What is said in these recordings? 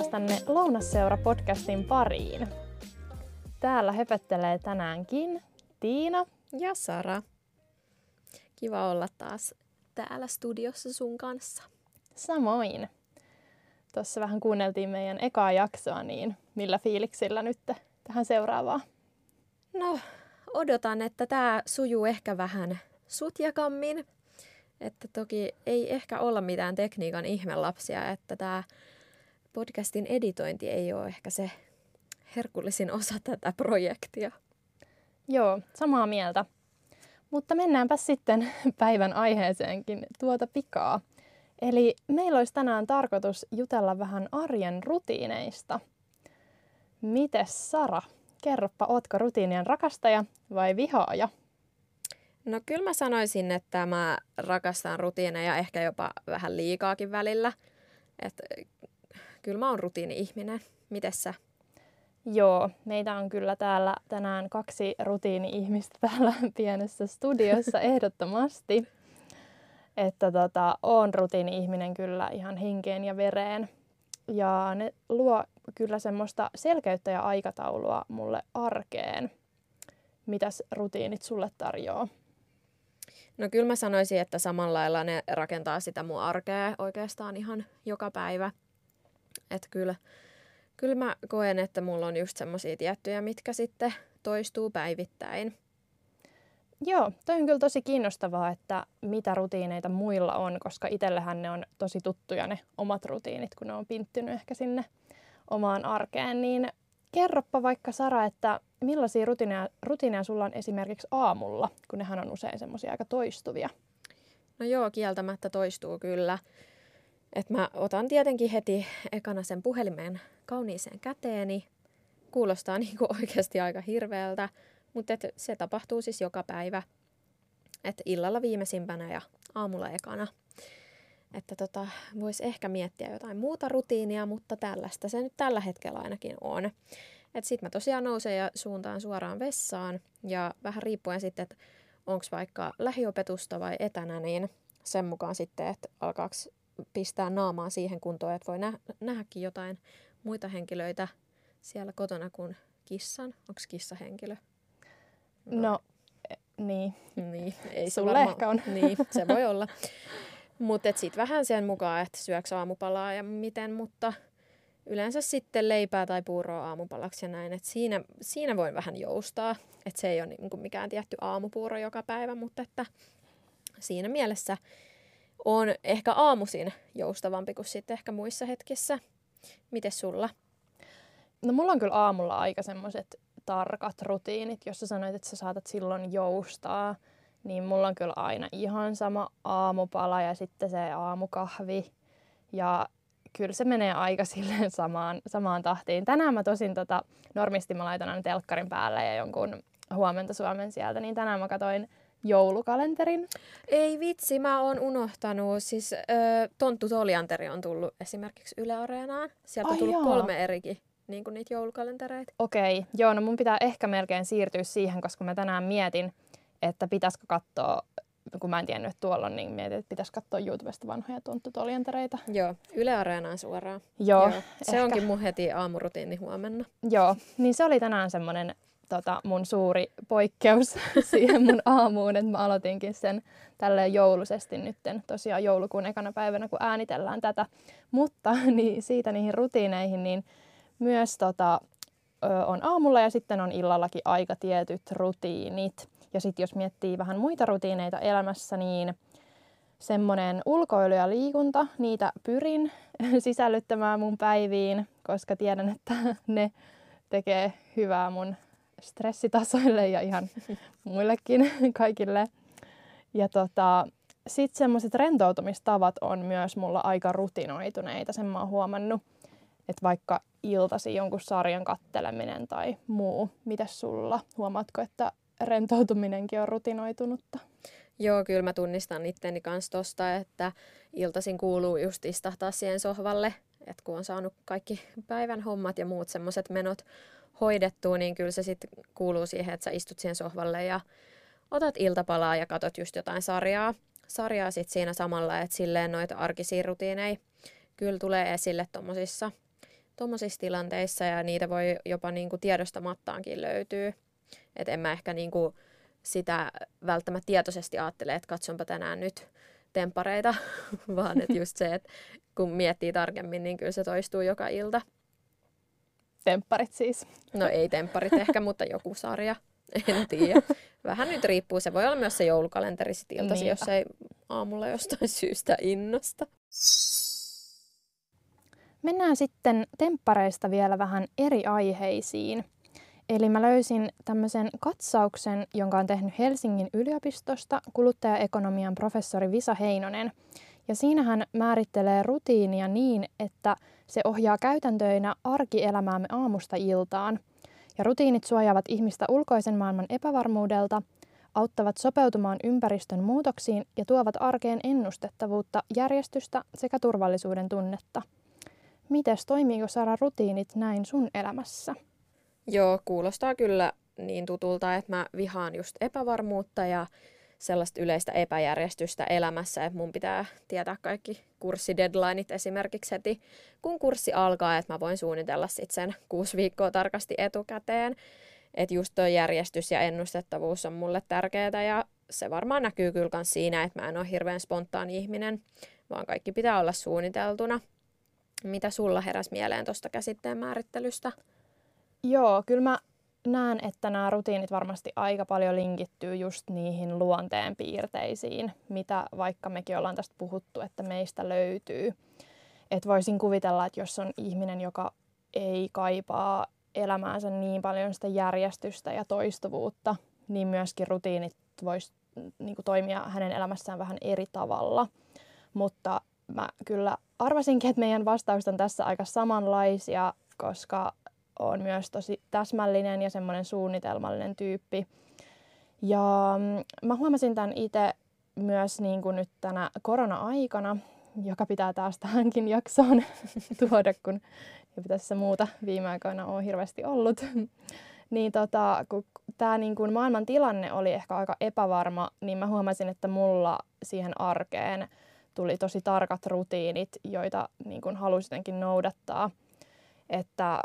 Tervetuloa taas tänne Lounasseura-podcastin pariin. Täällä höpöttelee tänäänkin Tiina ja Sara. Kiva olla taas täällä studiossa sun kanssa. Samoin. Tuossa vähän kuunneltiin meidän ekaa jaksoa, niin millä fiiliksillä nyt tähän seuraavaan? No, odotan, että tämä sujuu ehkä vähän sutjakammin. Että toki ei ehkä olla mitään tekniikan ihmelapsia, että tämä podcastin editointi ei ole ehkä se herkullisin osa tätä projektia. Joo, samaa mieltä. Mutta mennäänpä sitten päivän aiheeseenkin tuota pikaa. Eli meillä olisi tänään tarkoitus jutella vähän arjen rutiineista. Mites Sara? Kerropa, ootko rutiinien rakastaja vai vihaaja? No kyllä mä sanoisin, että mä rakastan rutiineja ehkä jopa vähän liikaakin välillä. Et, kyllä mä oon rutiini-ihminen. Mites sä? Joo, meitä on kyllä täällä tänään kaksi rutiini-ihmistä täällä pienessä studiossa ehdottomasti. Että tota, on rutiini-ihminen kyllä ihan henkeen ja vereen. Ja ne luo kyllä semmoista selkeyttä ja aikataulua mulle arkeen. Mitäs rutiinit sulle tarjoaa? No kyllä mä sanoisin, että samalla lailla ne rakentaa sitä mun arkea oikeastaan ihan joka päivä. Että kyllä, kyllä mä koen, että mulla on just semmoisia tiettyjä, mitkä sitten toistuu päivittäin. Joo, toi on kyllä tosi kiinnostavaa, että mitä rutiineita muilla on, koska itsellähän ne on tosi tuttuja ne omat rutiinit, kun ne on pinttynyt ehkä sinne omaan arkeen. Niin kerroppa vaikka Sara, että millaisia rutiineja, rutiineja sulla on esimerkiksi aamulla, kun nehän on usein semmoisia aika toistuvia? No joo, kieltämättä toistuu kyllä. Et mä otan tietenkin heti ekana sen puhelimen kauniiseen käteeni. Kuulostaa niinku oikeasti aika hirveältä, mutta et se tapahtuu siis joka päivä. Et illalla viimeisimpänä ja aamulla ekana. Että tota, voisi ehkä miettiä jotain muuta rutiinia, mutta tällaista se nyt tällä hetkellä ainakin on. Että sitten mä tosiaan nousen ja suuntaan suoraan vessaan ja vähän riippuen sitten, että onko vaikka lähiopetusta vai etänä, niin sen mukaan sitten, että alkaako pistää naamaa siihen kuntoon, että voi nä- nähdäkin jotain muita henkilöitä siellä kotona kuin kissan. Onko kissa henkilö? No, no niin. Niin, ei Sulle varma... ehkä on. Niin, se voi olla. Mutta sitten vähän sen mukaan, että syöks aamupalaa ja miten, mutta yleensä sitten leipää tai puuroa aamupalaksi ja näin. Et siinä, siinä voin vähän joustaa, että se ei ole niinku mikään tietty aamupuuro joka päivä, mutta että siinä mielessä on ehkä aamusin joustavampi kuin sitten ehkä muissa hetkissä. Miten sulla? No mulla on kyllä aamulla aika semmoiset tarkat rutiinit, jos sä sanoit, että sä saatat silloin joustaa, niin mulla on kyllä aina ihan sama aamupala ja sitten se aamukahvi. Ja kyllä se menee aika silleen samaan, samaan tahtiin. Tänään mä tosin tota, normisti mä laitan aina telkkarin päälle ja jonkun huomenta Suomen sieltä, niin tänään mä katsoin joulukalenterin. Ei vitsi, mä oon unohtanut. Siis äh, Tonttu Tolianteri on tullut esimerkiksi Yle Areenaan. Sieltä on tullut jaa. kolme erikin niin kuin niitä joulukalentereita. Okei, okay. joo, no mun pitää ehkä melkein siirtyä siihen, koska mä tänään mietin, että pitäisikö katsoa kun mä en tiennyt, että tuolla on, niin mietin, että pitäisi katsoa YouTubesta vanhoja tunttutolientereitä. Joo, Yle Areenaan suoraan. Joo. Joo. Se ehkä. onkin mun heti aamurutiini huomenna. Joo, niin se oli tänään semmoinen tota, mun suuri poikkeus siihen mun aamuun, että mä aloitinkin sen tälleen jouluisesti nytten tosiaan joulukuun ekana päivänä, kun äänitellään tätä. Mutta niin siitä niihin rutiineihin, niin myös tota, on aamulla ja sitten on illallakin aika tietyt rutiinit. Ja sitten jos miettii vähän muita rutiineita elämässä, niin semmoinen ulkoilu ja liikunta, niitä pyrin sisällyttämään mun päiviin, koska tiedän, että ne tekee hyvää mun stressitasoille ja ihan muillekin kaikille. Ja tota, sitten semmoiset rentoutumistavat on myös mulla aika rutinoituneita, sen mä oon huomannut. Että vaikka iltasi jonkun sarjan katteleminen tai muu, mitä sulla? Huomaatko, että rentoutuminenkin on rutinoitunutta? Joo, kyllä mä tunnistan itteni kanssa tosta, että iltaisin kuuluu just istahtaa siihen sohvalle, että kun on saanut kaikki päivän hommat ja muut semmoiset menot hoidettua, niin kyllä se sitten kuuluu siihen, että sä istut siihen sohvalle ja otat iltapalaa ja katot just jotain sarjaa. Sarjaa sitten siinä samalla, että silleen noita arkisia rutiineja kyllä tulee esille tuommoisissa tommosissa tilanteissa ja niitä voi jopa niinku tiedostamattaankin löytyy. Et en mä ehkä niinku sitä välttämättä tietoisesti ajattele, että katsonpa tänään nyt temppareita, vaan että just se, että kun miettii tarkemmin, niin kyllä se toistuu joka ilta. Tempparit siis. No ei tempparit ehkä, mutta joku sarja. En tiedä. Vähän nyt riippuu. Se voi olla myös se joulukalenteri sit iltasi, jos ei aamulla jostain syystä innosta. Mennään sitten temppareista vielä vähän eri aiheisiin. Eli mä löysin tämmöisen katsauksen, jonka on tehnyt Helsingin yliopistosta kuluttajaekonomian professori Visa Heinonen. Ja siinä hän määrittelee rutiinia niin, että se ohjaa käytäntöinä arkielämäämme aamusta iltaan. Ja rutiinit suojaavat ihmistä ulkoisen maailman epävarmuudelta, auttavat sopeutumaan ympäristön muutoksiin ja tuovat arkeen ennustettavuutta, järjestystä sekä turvallisuuden tunnetta. Mites toimiiko saada rutiinit näin sun elämässä? Joo, kuulostaa kyllä niin tutulta, että mä vihaan just epävarmuutta ja sellaista yleistä epäjärjestystä elämässä, että mun pitää tietää kaikki kurssideadlineit esimerkiksi heti, kun kurssi alkaa, että mä voin suunnitella sitten sen kuusi viikkoa tarkasti etukäteen. Että just tuo järjestys ja ennustettavuus on mulle tärkeää ja se varmaan näkyy kyllä myös siinä, että mä en ole hirveän spontaani ihminen, vaan kaikki pitää olla suunniteltuna. Mitä sulla heräs mieleen tuosta käsitteen määrittelystä? Joo, kyllä mä näen, että nämä rutiinit varmasti aika paljon linkittyy just niihin luonteen piirteisiin, mitä vaikka mekin ollaan tästä puhuttu, että meistä löytyy. Että voisin kuvitella, että jos on ihminen, joka ei kaipaa elämäänsä niin paljon sitä järjestystä ja toistuvuutta, niin myöskin rutiinit voisi niin toimia hänen elämässään vähän eri tavalla. Mutta mä kyllä arvasinkin, että meidän vastaukset on tässä aika samanlaisia, koska on myös tosi täsmällinen ja semmoinen suunnitelmallinen tyyppi. Ja mm, mä huomasin tämän itse myös niin kuin nyt tänä korona-aikana, joka pitää taas tähänkin jaksoon tuoda, kun ei tässä muuta viime aikoina ole hirveästi ollut. niin tota, kun tämä niin kuin maailman tilanne oli ehkä aika epävarma, niin mä huomasin, että mulla siihen arkeen tuli tosi tarkat rutiinit, joita niin kuin halusin jotenkin noudattaa. Että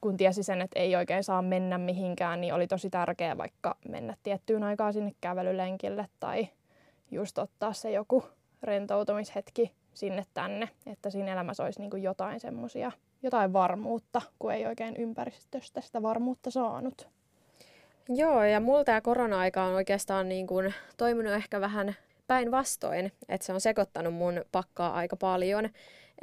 kun tiesi sen, että ei oikein saa mennä mihinkään, niin oli tosi tärkeää vaikka mennä tiettyyn aikaan sinne kävelylenkille tai just ottaa se joku rentoutumishetki sinne tänne, että siinä elämässä olisi niin jotain semmoisia, jotain varmuutta, kun ei oikein ympäristöstä sitä varmuutta saanut. Joo, ja mulla tämä korona-aika on oikeastaan niin kuin toiminut ehkä vähän päinvastoin, että se on sekoittanut mun pakkaa aika paljon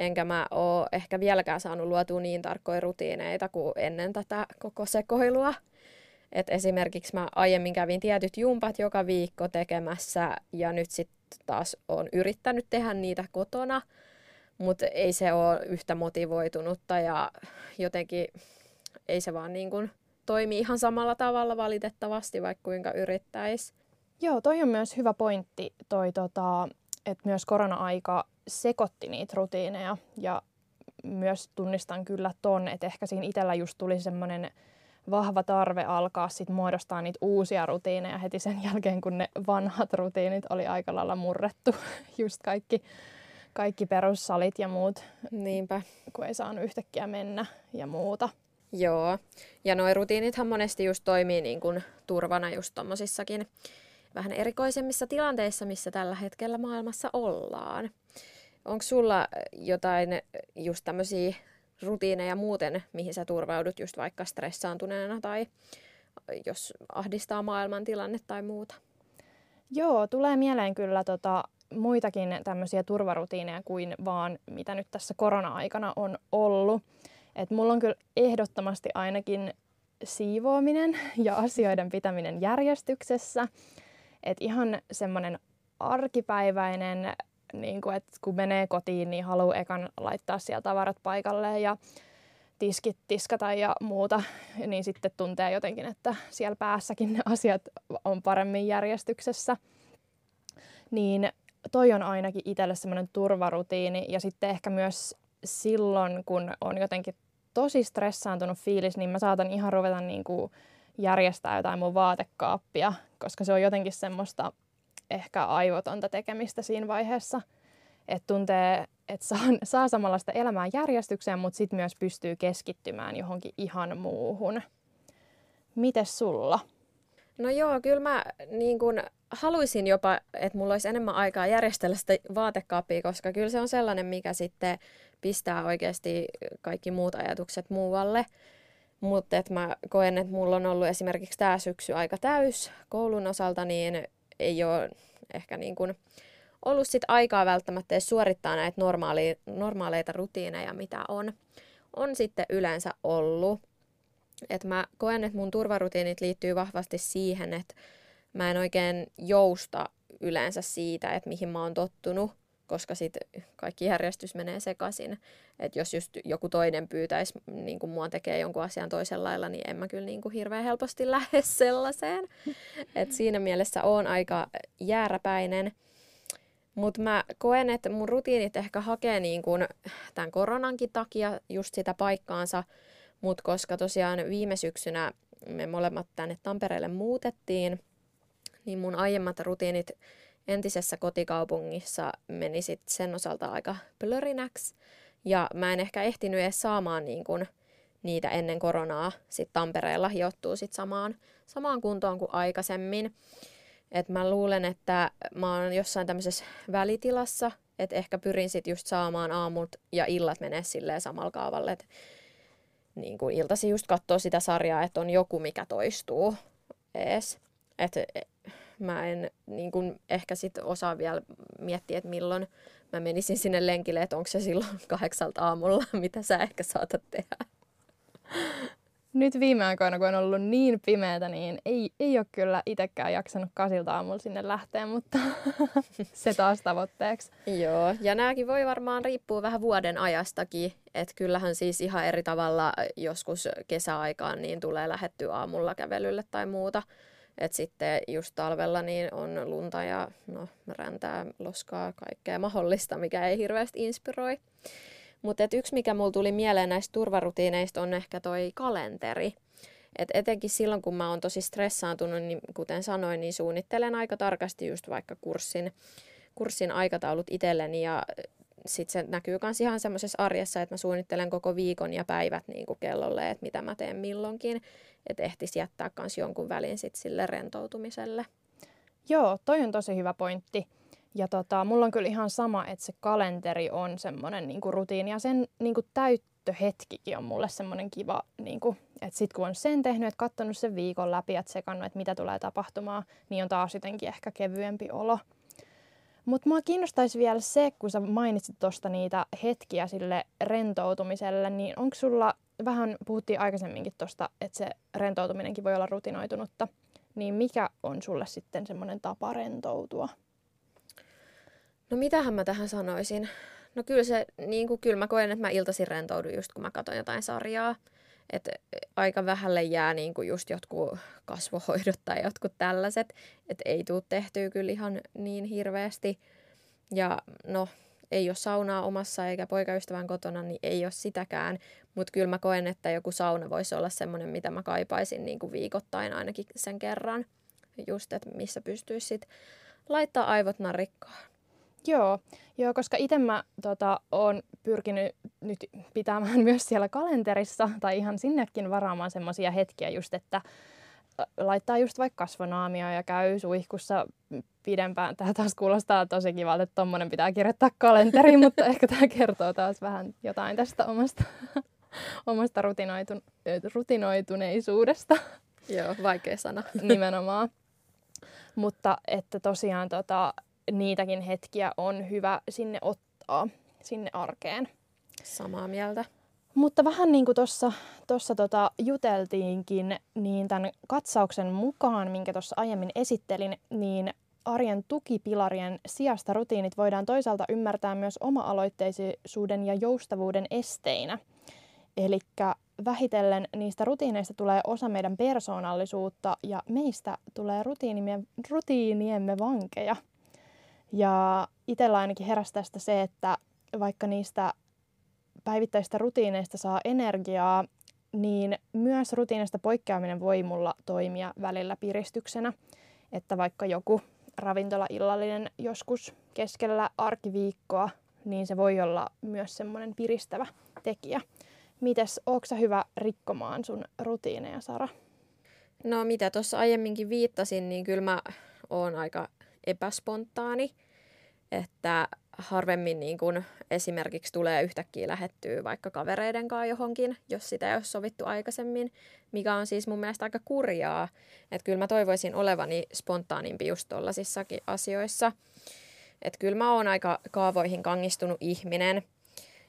enkä mä oo ehkä vieläkään saanut luotua niin tarkkoja rutiineita kuin ennen tätä koko sekoilua. Et esimerkiksi mä aiemmin kävin tietyt jumpat joka viikko tekemässä ja nyt sitten taas on yrittänyt tehdä niitä kotona, mutta ei se ole yhtä motivoitunutta ja jotenkin ei se vaan niin kuin toimi ihan samalla tavalla valitettavasti, vaikka kuinka yrittäisi. Joo, toi on myös hyvä pointti, toi tota, että myös korona-aika sekoitti niitä rutiineja ja myös tunnistan kyllä ton, että ehkä siinä itsellä just tuli semmoinen vahva tarve alkaa sit muodostaa niitä uusia rutiineja heti sen jälkeen, kun ne vanhat rutiinit oli aika lailla murrettu. Just kaikki, kaikki perussalit ja muut. Niinpä. Kun ei saanut yhtäkkiä mennä ja muuta. Joo. Ja nuo rutiinithan monesti just toimii niin kuin turvana just tommosissakin vähän erikoisemmissa tilanteissa, missä tällä hetkellä maailmassa ollaan. Onko sulla jotain just tämmöisiä rutiineja muuten, mihin sä turvaudut just vaikka stressaantuneena tai jos ahdistaa maailman tilanne tai muuta? Joo, tulee mieleen kyllä tota, muitakin tämmöisiä turvarutiineja kuin vaan mitä nyt tässä korona-aikana on ollut. Et mulla on kyllä ehdottomasti ainakin siivoaminen ja asioiden pitäminen järjestyksessä. Et ihan semmoinen arkipäiväinen, niin kuin, että kun menee kotiin, niin haluaa ekan laittaa siellä tavarat paikalleen ja tiskit tiskata ja muuta, niin sitten tuntee jotenkin, että siellä päässäkin ne asiat on paremmin järjestyksessä. Niin toi on ainakin itselle semmoinen turvarutiini ja sitten ehkä myös silloin, kun on jotenkin tosi stressaantunut fiilis, niin mä saatan ihan ruveta niin kuin järjestää jotain mun vaatekaappia, koska se on jotenkin semmoista ehkä aivotonta tekemistä siinä vaiheessa. että tuntee, että saa, saa samanlaista elämää järjestykseen, mutta sitten myös pystyy keskittymään johonkin ihan muuhun. Mites sulla? No joo, kyllä mä niin kun, haluaisin jopa, että mulla olisi enemmän aikaa järjestellä sitä vaatekaappia, koska kyllä se on sellainen, mikä sitten pistää oikeasti kaikki muut ajatukset muualle. Mutta että mä koen, että mulla on ollut esimerkiksi tämä syksy aika täys koulun osalta, niin ei ole ehkä niin kuin ollut sit aikaa välttämättä edes suorittaa näitä normaali, normaaleita rutiineja, mitä on, on sitten yleensä ollut. Et mä koen, että mun turvarutiinit liittyy vahvasti siihen, että mä en oikein jousta yleensä siitä, että mihin mä oon tottunut, koska sitten kaikki järjestys menee sekaisin. Että jos just joku toinen pyytäisi niin mua tekee jonkun asian toisella lailla, niin en mä kyllä niin kuin hirveän helposti lähde sellaiseen. Et siinä mielessä on aika jääräpäinen. Mutta mä koen, että mun rutiinit ehkä hakee niin kuin tämän koronankin takia just sitä paikkaansa, mutta koska tosiaan viime syksynä me molemmat tänne Tampereelle muutettiin, niin mun aiemmat rutiinit entisessä kotikaupungissa meni sit sen osalta aika plörinäksi. Ja mä en ehkä ehtinyt edes saamaan niin kun niitä ennen koronaa sit Tampereella hiottuu sit samaan, samaan kuntoon kuin aikaisemmin. Et mä luulen, että mä oon jossain tämmöisessä välitilassa, että ehkä pyrin sit just saamaan aamut ja illat menee silleen samalla kaavalle, että niin kuin iltasi just katsoo sitä sarjaa, että on joku, mikä toistuu ees. Et e, mä en niin kuin ehkä sit osaa vielä miettiä, että milloin mä menisin sinne lenkille, että onko se silloin kahdeksalta aamulla, mitä sä ehkä saatat tehdä. Nyt viime aikoina, kun on ollut niin pimeätä, niin ei, ei ole kyllä itsekään jaksanut kasilta aamulla sinne lähteä, mutta se taas tavoitteeksi. Joo, ja nämäkin voi varmaan riippua vähän vuoden ajastakin, että kyllähän siis ihan eri tavalla joskus kesäaikaan niin tulee lähetty aamulla kävelylle tai muuta. Et sitten just talvella niin on lunta ja no, räntää, loskaa, kaikkea mahdollista, mikä ei hirveästi inspiroi. Mutta yksi, mikä mulla tuli mieleen näistä turvarutiineista, on ehkä toi kalenteri. Et etenkin silloin, kun mä oon tosi stressaantunut, niin kuten sanoin, niin suunnittelen aika tarkasti just vaikka kurssin, kurssin aikataulut itselleni ja sitten se näkyy myös ihan semmoisessa arjessa, että mä suunnittelen koko viikon ja päivät niin kuin kellolle, että mitä mä teen milloinkin, että ehtis jättää myös jonkun välin sit sille rentoutumiselle. Joo, toi on tosi hyvä pointti. Ja tota, mulla on kyllä ihan sama, että se kalenteri on semmoinen niinku rutiini ja sen niinku täyttöhetkikin on mulle semmoinen kiva, niinku, että sit kun on sen tehnyt, että katsonut sen viikon läpi, että sekannut, että mitä tulee tapahtumaan, niin on taas jotenkin ehkä kevyempi olo. Mutta mua kiinnostaisi vielä se, kun sä mainitsit tuosta niitä hetkiä sille rentoutumiselle, niin onko sulla, vähän puhuttiin aikaisemminkin tuosta, että se rentoutuminenkin voi olla rutinoitunutta, niin mikä on sulle sitten semmoinen tapa rentoutua? No mitähän mä tähän sanoisin? No kyllä se, niin kuin, kyllä mä koen, että mä iltaisin rentoudun just kun mä katson jotain sarjaa. Että aika vähälle jää niin kuin just jotkut kasvohoidot tai jotkut tällaiset. Että ei tule tehtyä kyllä ihan niin hirveästi. Ja no, ei ole saunaa omassa eikä poikaystävän kotona, niin ei ole sitäkään. Mutta kyllä mä koen, että joku sauna voisi olla semmoinen, mitä mä kaipaisin niin kuin viikoittain ainakin sen kerran. Just, että missä pystyisi sit laittaa aivot narikkaan. Joo, joo koska itse mä tota, oon pyrkinyt nyt pitämään myös siellä kalenterissa tai ihan sinnekin varaamaan semmoisia hetkiä just, että laittaa just vaikka kasvonaamia ja käy suihkussa pidempään. Tämä taas kuulostaa tosi kivalta, että tommonen pitää kirjoittaa kalenteriin, mutta ehkä tämä kertoo taas vähän jotain tästä omasta, omasta rutinoitun, rutinoituneisuudesta. Joo, vaikea sana. Nimenomaan. Mutta että tosiaan tota, niitäkin hetkiä on hyvä sinne ottaa, sinne arkeen. Samaa mieltä. Mutta vähän niin kuin tuossa tota juteltiinkin, niin tämän katsauksen mukaan, minkä tuossa aiemmin esittelin, niin arjen tukipilarien sijasta rutiinit voidaan toisaalta ymmärtää myös oma-aloitteisuuden ja joustavuuden esteinä. Eli vähitellen niistä rutiineista tulee osa meidän persoonallisuutta ja meistä tulee rutiiniemme vankeja. Ja itsellä ainakin heräsi tästä se, että vaikka niistä päivittäistä rutiineista saa energiaa, niin myös rutiinista poikkeaminen voi mulla toimia välillä piristyksenä. Että vaikka joku ravintolaillallinen joskus keskellä arkiviikkoa, niin se voi olla myös semmoinen piristävä tekijä. Mites, onko hyvä rikkomaan sun rutiineja, Sara? No mitä tuossa aiemminkin viittasin, niin kyllä mä oon aika epäspontaani, että harvemmin niin kun esimerkiksi tulee yhtäkkiä lähettyä vaikka kavereiden kanssa johonkin, jos sitä ei ole sovittu aikaisemmin, mikä on siis mun mielestä aika kurjaa. Että kyllä mä toivoisin olevani spontaanimpi just tollasissakin asioissa. Että kyllä mä oon aika kaavoihin kangistunut ihminen.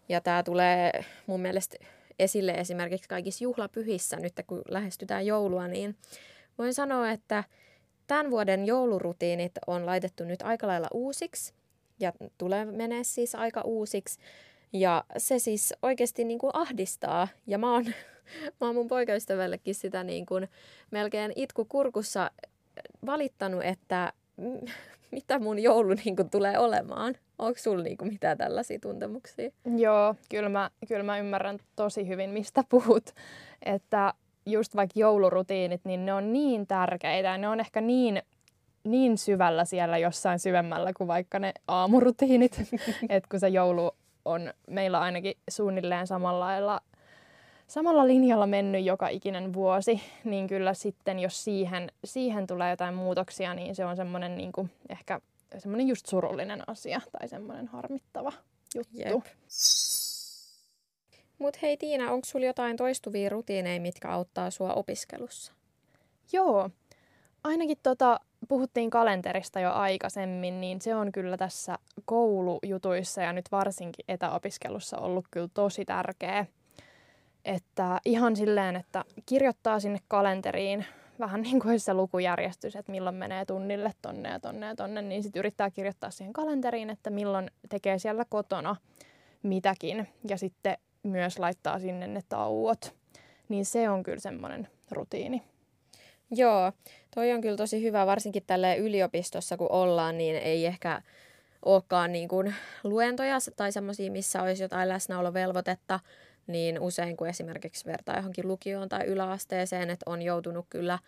Ja tämä tulee mun mielestä esille esimerkiksi kaikissa juhlapyhissä nyt, kun lähestytään joulua, niin voin sanoa, että tämän vuoden joulurutiinit on laitettu nyt aika lailla uusiksi ja tulee menee siis aika uusiksi. Ja se siis oikeasti niin kuin ahdistaa. Ja mä oon, mä oon mun poikaystävällekin sitä niin kuin melkein itku kurkussa valittanut, että mitä mun joulu niin kuin tulee olemaan. Onko sulla niin kuin mitään tällaisia tuntemuksia? Joo, kyllä mä, kyllä mä ymmärrän tosi hyvin, mistä puhut. Että just vaikka joulurutiinit, niin ne on niin tärkeitä ja ne on ehkä niin niin syvällä siellä jossain syvemmällä kuin vaikka ne aamurutiinit. että kun se joulu on meillä ainakin suunnilleen samalla lailla samalla linjalla mennyt joka ikinen vuosi, niin kyllä sitten jos siihen, siihen tulee jotain muutoksia, niin se on semmoinen niin kuin ehkä semmoinen just surullinen asia tai semmoinen harmittava juttu. Jep. Mut hei Tiina, onko sulla jotain toistuvia rutiineja, mitkä auttaa sua opiskelussa? Joo, ainakin tota, puhuttiin kalenterista jo aikaisemmin, niin se on kyllä tässä koulujutuissa ja nyt varsinkin etäopiskelussa ollut kyllä tosi tärkeä. Että ihan silleen, että kirjoittaa sinne kalenteriin vähän niin kuin se lukujärjestys, että milloin menee tunnille tonne ja tonne ja tonne, niin sitten yrittää kirjoittaa siihen kalenteriin, että milloin tekee siellä kotona mitäkin ja sitten myös laittaa sinne ne tauot. Niin se on kyllä semmoinen rutiini. Joo, toi on kyllä tosi hyvä, varsinkin tälle yliopistossa kun ollaan, niin ei ehkä olekaan niin kuin luentoja tai semmoisia, missä olisi jotain läsnäolovelvoitetta, niin usein kun esimerkiksi vertaa johonkin lukioon tai yläasteeseen, että on joutunut kyllä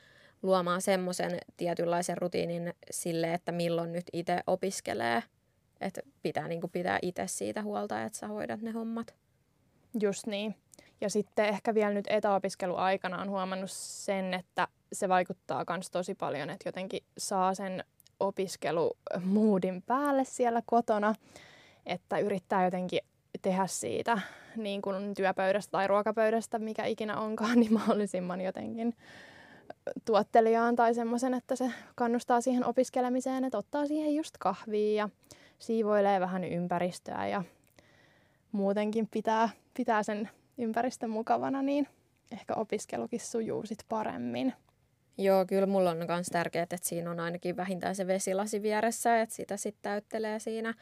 luomaan semmoisen tietynlaisen rutiinin sille, että milloin nyt itse opiskelee. Että pitää niin kuin pitää itse siitä huolta, että sä hoidat ne hommat. Just niin. Ja sitten ehkä vielä nyt etäopiskeluaikana on huomannut sen, että se vaikuttaa myös tosi paljon, että jotenkin saa sen opiskelumuudin päälle siellä kotona, että yrittää jotenkin tehdä siitä niin kuin työpöydästä tai ruokapöydästä, mikä ikinä onkaan, niin mahdollisimman jotenkin tuottelijaan tai semmoisen, että se kannustaa siihen opiskelemiseen, että ottaa siihen just kahvia ja siivoilee vähän ympäristöä ja muutenkin pitää, pitää sen ympäristön mukavana, niin ehkä opiskelukin sujuu sit paremmin. Joo, kyllä mulla on myös tärkeää, että siinä on ainakin vähintään se vesilasi vieressä, että sitä sitten täyttelee siinä.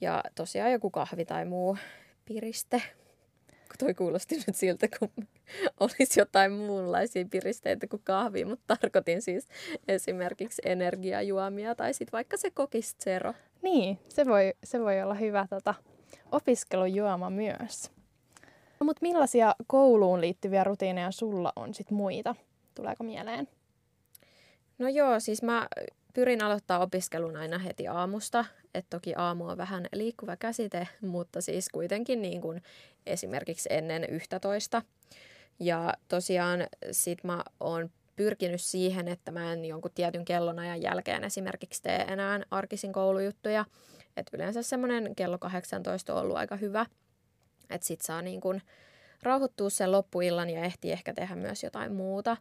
Ja tosiaan joku kahvi tai muu piriste. Toi kuulosti nyt siltä, kun olisi jotain muunlaisia piristeitä kuin kahvi, mutta tarkoitin siis esimerkiksi energiajuomia tai sitten vaikka se kokistero. Niin, se voi, se voi olla hyvä tota, opiskelujuoma myös. No, mutta millaisia kouluun liittyviä rutiineja sulla on sit muita? Tuleeko mieleen? No joo, siis mä pyrin aloittaa opiskelun aina heti aamusta. että toki aamu on vähän liikkuva käsite, mutta siis kuitenkin niin kuin esimerkiksi ennen 11. Ja tosiaan sit mä oon pyrkinyt siihen, että mä en jonkun tietyn kellonajan jälkeen esimerkiksi tee enää arkisin koulujuttuja. Että yleensä semmoinen kello 18 on ollut aika hyvä. Että sit saa niin kuin rauhoittua sen loppuillan ja ehtii ehkä tehdä myös jotain muuta.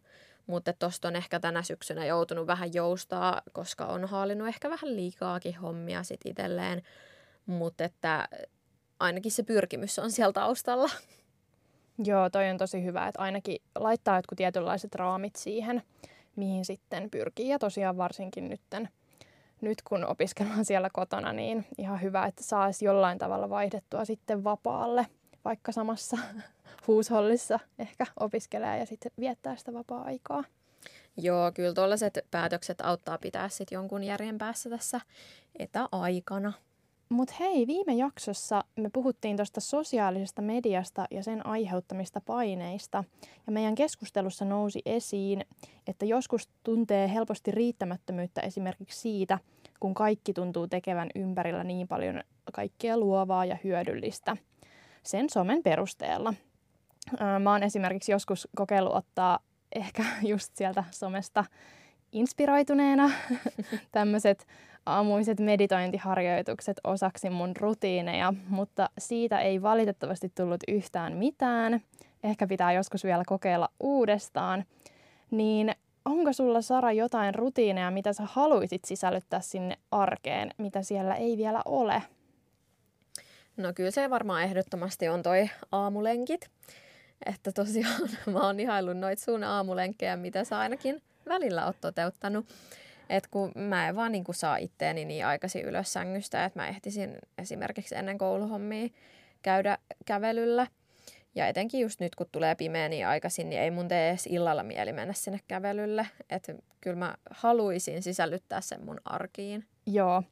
Mutta tuosta on ehkä tänä syksynä joutunut vähän joustaa, koska on haalinnut ehkä vähän liikaakin hommia sit itselleen. Mutta että ainakin se pyrkimys on siellä taustalla. Joo, toi on tosi hyvä, että ainakin laittaa jotkut tietynlaiset raamit siihen, mihin sitten pyrkii. Ja tosiaan varsinkin nytten, nyt kun opiskellaan siellä kotona, niin ihan hyvä, että saisi jollain tavalla vaihdettua sitten vapaalle, vaikka samassa huushollissa ehkä opiskelee ja sitten viettää sitä vapaa-aikaa. Joo, kyllä tuollaiset päätökset auttaa pitää sitten jonkun järjen päässä tässä etäaikana. Mutta hei, viime jaksossa me puhuttiin tuosta sosiaalisesta mediasta ja sen aiheuttamista paineista. Ja meidän keskustelussa nousi esiin, että joskus tuntee helposti riittämättömyyttä esimerkiksi siitä, kun kaikki tuntuu tekevän ympärillä niin paljon kaikkea luovaa ja hyödyllistä sen somen perusteella. Mä oon esimerkiksi joskus kokeillut ottaa ehkä just sieltä somesta inspiroituneena tämmöiset aamuiset meditointiharjoitukset osaksi mun rutiineja, mutta siitä ei valitettavasti tullut yhtään mitään. Ehkä pitää joskus vielä kokeilla uudestaan. Niin onko sulla Sara jotain rutiineja, mitä sä haluaisit sisällyttää sinne arkeen, mitä siellä ei vielä ole? No kyllä se varmaan ehdottomasti on toi aamulenkit. Että tosiaan mä oon ihaillut noit sun aamulenkkejä, mitä sä ainakin välillä oot toteuttanut. Et kun mä en vaan niin kuin saa itteeni niin aikaisin ylös sängystä, että mä ehtisin esimerkiksi ennen kouluhommia käydä kävelyllä. Ja etenkin just nyt, kun tulee pimeä niin aikaisin, niin ei mun tee edes illalla mieli mennä sinne kävelylle. Että kyllä mä haluaisin sisällyttää sen mun arkiin. Joo.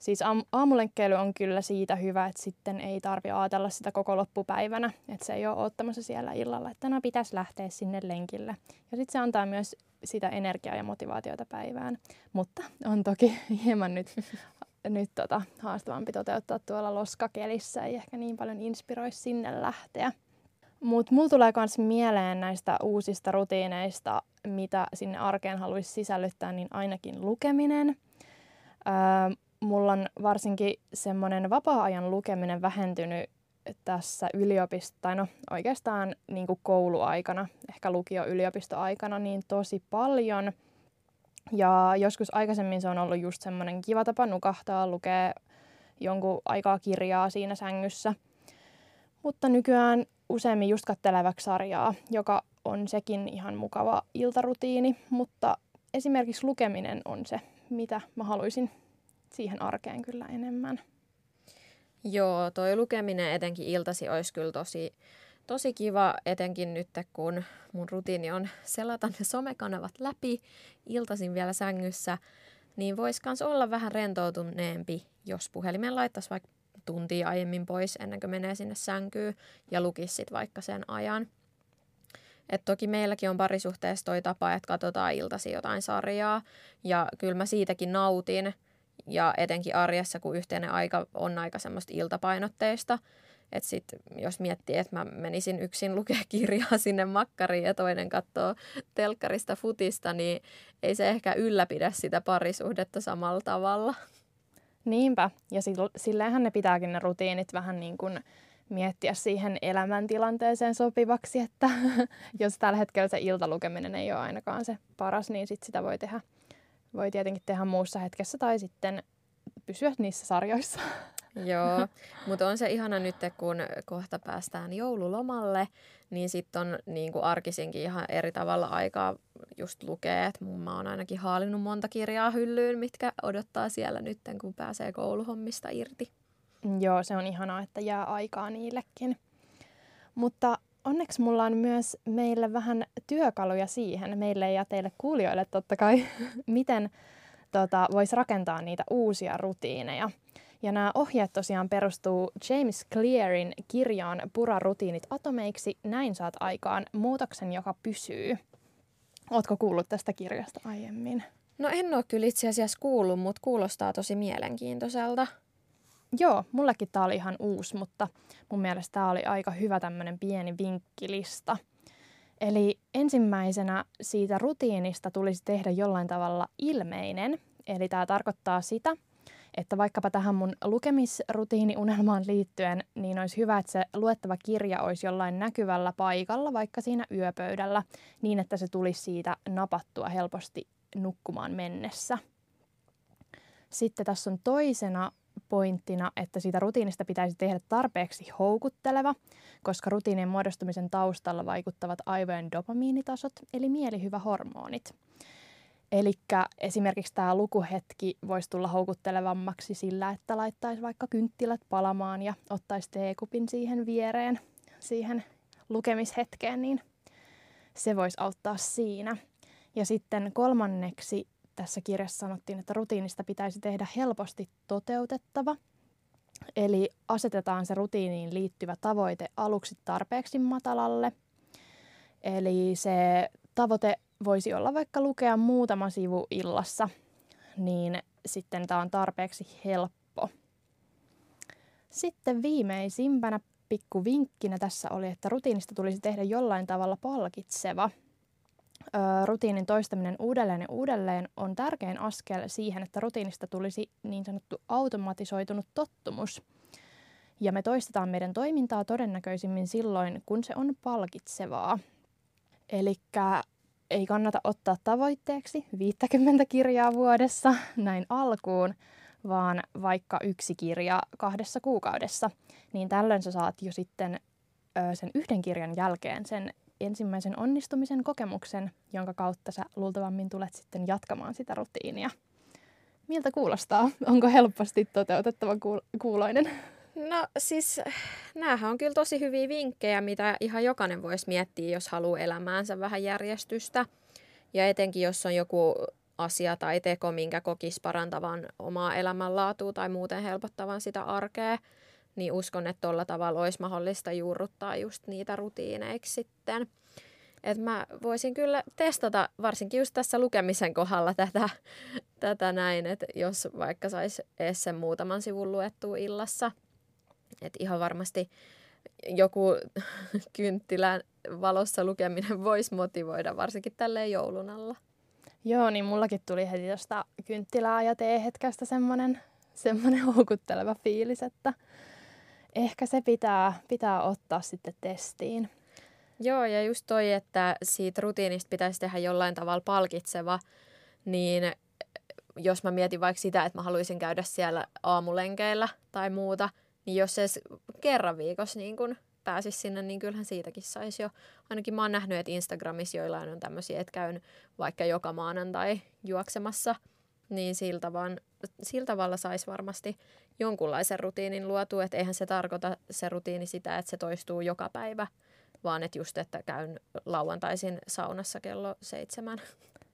Siis aam- aamulenkkeily on kyllä siitä hyvä, että sitten ei tarvi ajatella sitä koko loppupäivänä. Että se ei ole ottamassa siellä illalla, että tänään pitäisi lähteä sinne lenkille. Ja sitten se antaa myös sitä energiaa ja motivaatiota päivään. Mutta on toki hieman nyt, nyt tota, haastavampi toteuttaa tuolla loskakelissä. Ei ehkä niin paljon inspiroi sinne lähteä. Mutta mulla tulee myös mieleen näistä uusista rutiineista, mitä sinne arkeen haluaisi sisällyttää, niin ainakin lukeminen. Öö, mulla on varsinkin semmoinen vapaa-ajan lukeminen vähentynyt tässä yliopisto, tai no oikeastaan niin kuin kouluaikana, ehkä lukio-yliopistoaikana, niin tosi paljon. Ja joskus aikaisemmin se on ollut just semmoinen kiva tapa nukahtaa, lukea jonkun aikaa kirjaa siinä sängyssä. Mutta nykyään useammin just kattelevaksi sarjaa, joka on sekin ihan mukava iltarutiini, mutta esimerkiksi lukeminen on se, mitä mä haluaisin siihen arkeen kyllä enemmän. Joo, toi lukeminen etenkin iltasi olisi kyllä tosi, tosi kiva, etenkin nyt kun mun rutiini on selata ne somekanavat läpi iltasin vielä sängyssä, niin voisi myös olla vähän rentoutuneempi, jos puhelimen laittaisi vaikka tuntia aiemmin pois ennen kuin menee sinne sänkyyn ja lukisi sit vaikka sen ajan. Et toki meilläkin on parisuhteessa toi tapa, että katsotaan iltasi jotain sarjaa ja kyllä mä siitäkin nautin – ja etenkin arjessa, kun yhteinen aika on aika semmoista iltapainotteista. Että sit, jos miettii, että mä menisin yksin lukea kirjaa sinne makkariin ja toinen katsoo telkkarista futista, niin ei se ehkä ylläpidä sitä parisuhdetta samalla tavalla. Niinpä. Ja silleenhän ne pitääkin ne rutiinit vähän niin kuin miettiä siihen elämäntilanteeseen sopivaksi, että jos tällä hetkellä se iltalukeminen ei ole ainakaan se paras, niin sit sitä voi tehdä voi tietenkin tehdä muussa hetkessä tai sitten pysyä niissä sarjoissa. Joo, mutta on se ihana nyt, kun kohta päästään joululomalle, niin sitten on niin kuin arkisinkin ihan eri tavalla aikaa just lukea. Et mä oon ainakin haalinnut monta kirjaa hyllyyn, mitkä odottaa siellä nyt, kun pääsee kouluhommista irti. Joo, se on ihanaa, että jää aikaa niillekin. Mutta onneksi mulla on myös meille vähän työkaluja siihen, meille ja teille kuulijoille totta kai, miten tota, voisi rakentaa niitä uusia rutiineja. Ja nämä ohjeet tosiaan perustuu James Clearin kirjaan Pura rutiinit atomeiksi, näin saat aikaan muutoksen, joka pysyy. Ootko kuullut tästä kirjasta aiemmin? No en ole kyllä itse asiassa kuullut, mutta kuulostaa tosi mielenkiintoiselta. Joo, mullekin tämä oli ihan uusi, mutta mun mielestä tämä oli aika hyvä tämmöinen pieni vinkkilista. Eli ensimmäisenä siitä rutiinista tulisi tehdä jollain tavalla ilmeinen. Eli tämä tarkoittaa sitä, että vaikkapa tähän mun lukemisrutiiniunelmaan liittyen, niin olisi hyvä, että se luettava kirja olisi jollain näkyvällä paikalla, vaikka siinä yöpöydällä, niin että se tulisi siitä napattua helposti nukkumaan mennessä. Sitten tässä on toisena pointtina, että siitä rutiinista pitäisi tehdä tarpeeksi houkutteleva, koska rutiinien muodostumisen taustalla vaikuttavat aivojen dopamiinitasot, eli mielihyvähormonit. Eli esimerkiksi tämä lukuhetki voisi tulla houkuttelevammaksi sillä, että laittaisi vaikka kynttilät palamaan ja ottaisi teekupin siihen viereen, siihen lukemishetkeen, niin se voisi auttaa siinä. Ja sitten kolmanneksi tässä kirjassa sanottiin, että rutiinista pitäisi tehdä helposti toteutettava. Eli asetetaan se rutiiniin liittyvä tavoite aluksi tarpeeksi matalalle. Eli se tavoite voisi olla vaikka lukea muutama sivu illassa, niin sitten tämä on tarpeeksi helppo. Sitten viimeisimpänä pikku vinkkinä tässä oli, että rutiinista tulisi tehdä jollain tavalla palkitseva. Öö, rutiinin toistaminen uudelleen ja uudelleen on tärkein askel siihen, että rutiinista tulisi niin sanottu automatisoitunut tottumus. Ja me toistetaan meidän toimintaa todennäköisimmin silloin, kun se on palkitsevaa. Eli ei kannata ottaa tavoitteeksi 50 kirjaa vuodessa näin alkuun, vaan vaikka yksi kirja kahdessa kuukaudessa, niin tällöin sä saat jo sitten ö, sen yhden kirjan jälkeen sen ensimmäisen onnistumisen kokemuksen, jonka kautta sä luultavammin tulet sitten jatkamaan sitä rutiinia. Miltä kuulostaa? Onko helposti toteutettava kuul- kuuloinen? No siis näähän on kyllä tosi hyviä vinkkejä, mitä ihan jokainen voisi miettiä, jos haluaa elämäänsä vähän järjestystä. Ja etenkin jos on joku asia tai teko, minkä kokisi parantavan omaa elämänlaatua tai muuten helpottavan sitä arkea, niin uskon, että tuolla tavalla olisi mahdollista juurruttaa just niitä rutiineiksi sitten. Et mä voisin kyllä testata varsinkin just tässä lukemisen kohdalla tätä, tätä näin, että jos vaikka saisi edes sen muutaman sivun luettua illassa. Et ihan varmasti joku kynttilän valossa lukeminen voisi motivoida, varsinkin tälleen joulun alla. Joo, niin mullakin tuli heti tuosta kynttilää ja teehetkästä semmoinen semmoinen houkutteleva fiilis, että ehkä se pitää, pitää ottaa sitten testiin. Joo, ja just toi, että siitä rutiinista pitäisi tehdä jollain tavalla palkitseva, niin jos mä mietin vaikka sitä, että mä haluaisin käydä siellä aamulenkeillä tai muuta, niin jos se kerran viikossa niin kun pääsisi sinne, niin kyllähän siitäkin saisi jo. Ainakin mä oon nähnyt, että Instagramissa joillain on tämmöisiä, että käyn vaikka joka maanantai juoksemassa, niin siltä, vaan, sillä tavalla saisi varmasti jonkunlaisen rutiinin luotu, että eihän se tarkoita se rutiini sitä, että se toistuu joka päivä, vaan että just, että käyn lauantaisin saunassa kello seitsemän.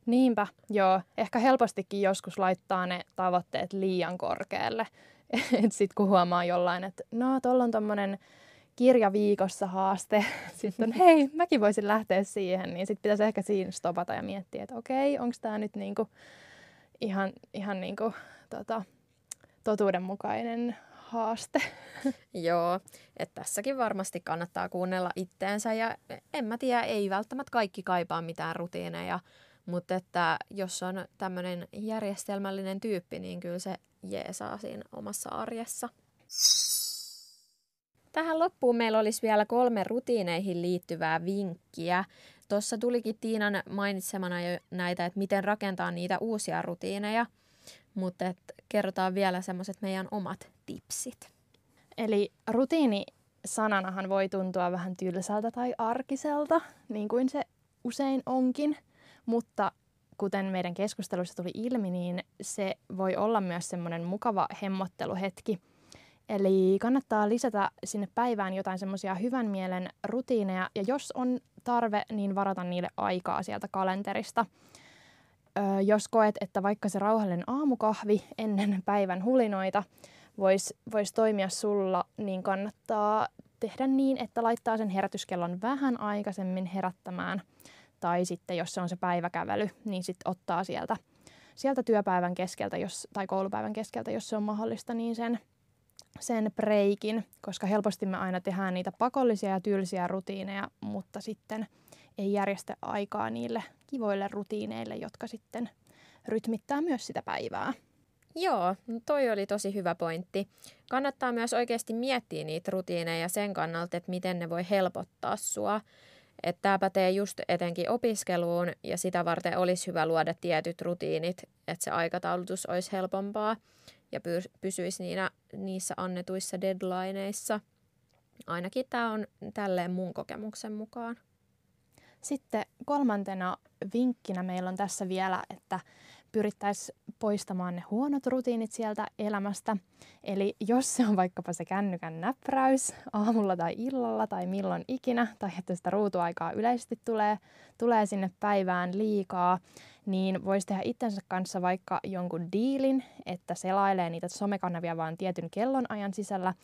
Niinpä, joo. Ehkä helpostikin joskus laittaa ne tavoitteet liian korkealle. sitten kun huomaa jollain, että no, tuolla on tommonen kirja viikossa haaste, sitten hei, mäkin voisin lähteä siihen, niin sitten pitäisi ehkä siinä stopata ja miettiä, että okei, onko tämä nyt niinku ihan, ihan niinku, tota, totuudenmukainen haaste. Joo, että tässäkin varmasti kannattaa kuunnella itteensä ja en mä tiedä, ei välttämättä kaikki kaipaa mitään rutiineja, mutta että jos on tämmöinen järjestelmällinen tyyppi, niin kyllä se jeesaa siinä omassa arjessa. Tähän loppuun meillä olisi vielä kolme rutiineihin liittyvää vinkkiä. Tuossa tulikin Tiinan mainitsemana jo näitä, että miten rakentaa niitä uusia rutiineja, mutta kerrotaan vielä semmoiset meidän omat tipsit. Eli rutiini sananahan voi tuntua vähän tylsältä tai arkiselta, niin kuin se usein onkin, mutta kuten meidän keskustelussa tuli ilmi, niin se voi olla myös semmoinen mukava hemmotteluhetki – Eli kannattaa lisätä sinne päivään jotain semmoisia hyvän mielen rutiineja, ja jos on tarve, niin varata niille aikaa sieltä kalenterista. Öö, jos koet, että vaikka se rauhallinen aamukahvi ennen päivän hulinoita voisi vois toimia sulla, niin kannattaa tehdä niin, että laittaa sen herätyskellon vähän aikaisemmin herättämään. Tai sitten jos se on se päiväkävely, niin sitten ottaa sieltä, sieltä työpäivän keskeltä jos, tai koulupäivän keskeltä, jos se on mahdollista, niin sen sen breikin, koska helposti me aina tehdään niitä pakollisia ja tylsiä rutiineja, mutta sitten ei järjestä aikaa niille kivoille rutiineille, jotka sitten rytmittää myös sitä päivää. Joo, toi oli tosi hyvä pointti. Kannattaa myös oikeasti miettiä niitä rutiineja sen kannalta, että miten ne voi helpottaa sua. Että tämä pätee just etenkin opiskeluun ja sitä varten olisi hyvä luoda tietyt rutiinit, että se aikataulutus olisi helpompaa ja pysyisi niinä, niissä annetuissa deadlineissa. Ainakin tämä on tälleen mun kokemuksen mukaan. Sitten kolmantena vinkkinä meillä on tässä vielä, että pyrittäisiin poistamaan ne huonot rutiinit sieltä elämästä. Eli jos se on vaikkapa se kännykän näppäräys aamulla tai illalla tai milloin ikinä, tai että sitä ruutuaikaa yleisesti tulee, tulee sinne päivään liikaa, niin voisi tehdä itsensä kanssa vaikka jonkun diilin, että selailee niitä somekanavia vain tietyn kellonajan sisällä,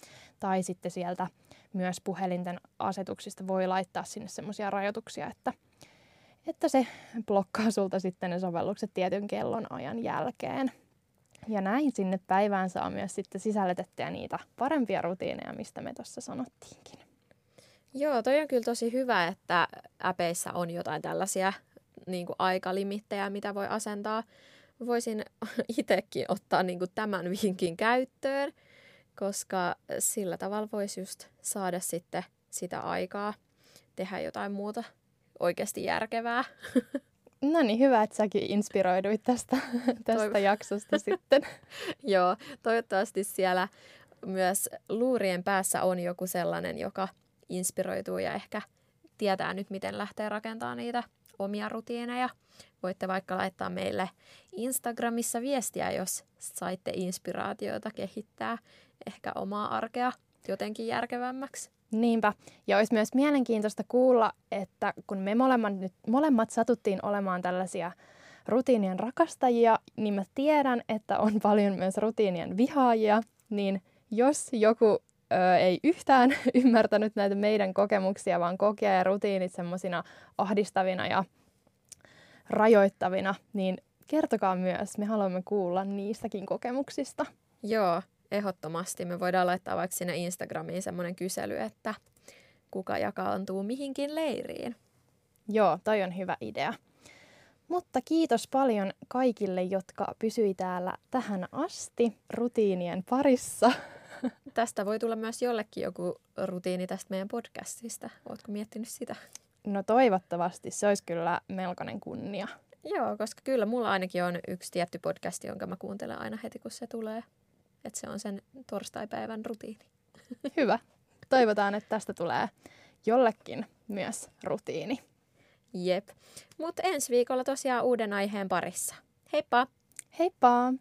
tai sitten sieltä myös puhelinten asetuksista voi laittaa sinne semmoisia rajoituksia, että, että se blokkaa sulta sitten ne sovellukset tietyn kellon ajan jälkeen. Ja näin sinne päivään saa myös sitten sisällytettyä niitä parempia rutiineja, mistä me tuossa sanottiinkin. Joo, toi on kyllä tosi hyvä, että äpeissä on jotain tällaisia niin kuin aikalimittejä, mitä voi asentaa. Voisin itsekin ottaa niin kuin tämän vinkin käyttöön, koska sillä tavalla voisi just saada sitten sitä aikaa tehdä jotain muuta oikeasti järkevää. No niin, hyvä, että säkin inspiroiduit tästä, tästä Toiv- jaksosta sitten. Joo, toivottavasti siellä myös luurien päässä on joku sellainen, joka inspiroituu ja ehkä tietää nyt, miten lähtee rakentamaan niitä omia rutiineja. Voitte vaikka laittaa meille Instagramissa viestiä, jos saitte inspiraatiota kehittää ehkä omaa arkea jotenkin järkevämmäksi. Niinpä. Ja olisi myös mielenkiintoista kuulla, että kun me molemmat, nyt, molemmat satuttiin olemaan tällaisia rutiinien rakastajia, niin mä tiedän, että on paljon myös rutiinien vihaajia. Niin jos joku ö, ei yhtään ymmärtänyt näitä meidän kokemuksia, vaan kokee rutiinit semmoisina ahdistavina ja rajoittavina, niin kertokaa myös. Me haluamme kuulla niistäkin kokemuksista. Joo, ehdottomasti. Me voidaan laittaa vaikka sinne Instagramiin semmoinen kysely, että kuka jakaantuu mihinkin leiriin. Joo, toi on hyvä idea. Mutta kiitos paljon kaikille, jotka pysyi täällä tähän asti rutiinien parissa. Tästä voi tulla myös jollekin joku rutiini tästä meidän podcastista. Oletko miettinyt sitä? No toivottavasti. Se olisi kyllä melkoinen kunnia. Joo, koska kyllä mulla ainakin on yksi tietty podcast, jonka mä kuuntelen aina heti, kun se tulee. Että se on sen torstaipäivän rutiini. Hyvä. Toivotaan, että tästä tulee jollekin myös rutiini. Jep. Mutta ensi viikolla tosiaan uuden aiheen parissa. Heippa! Heippa!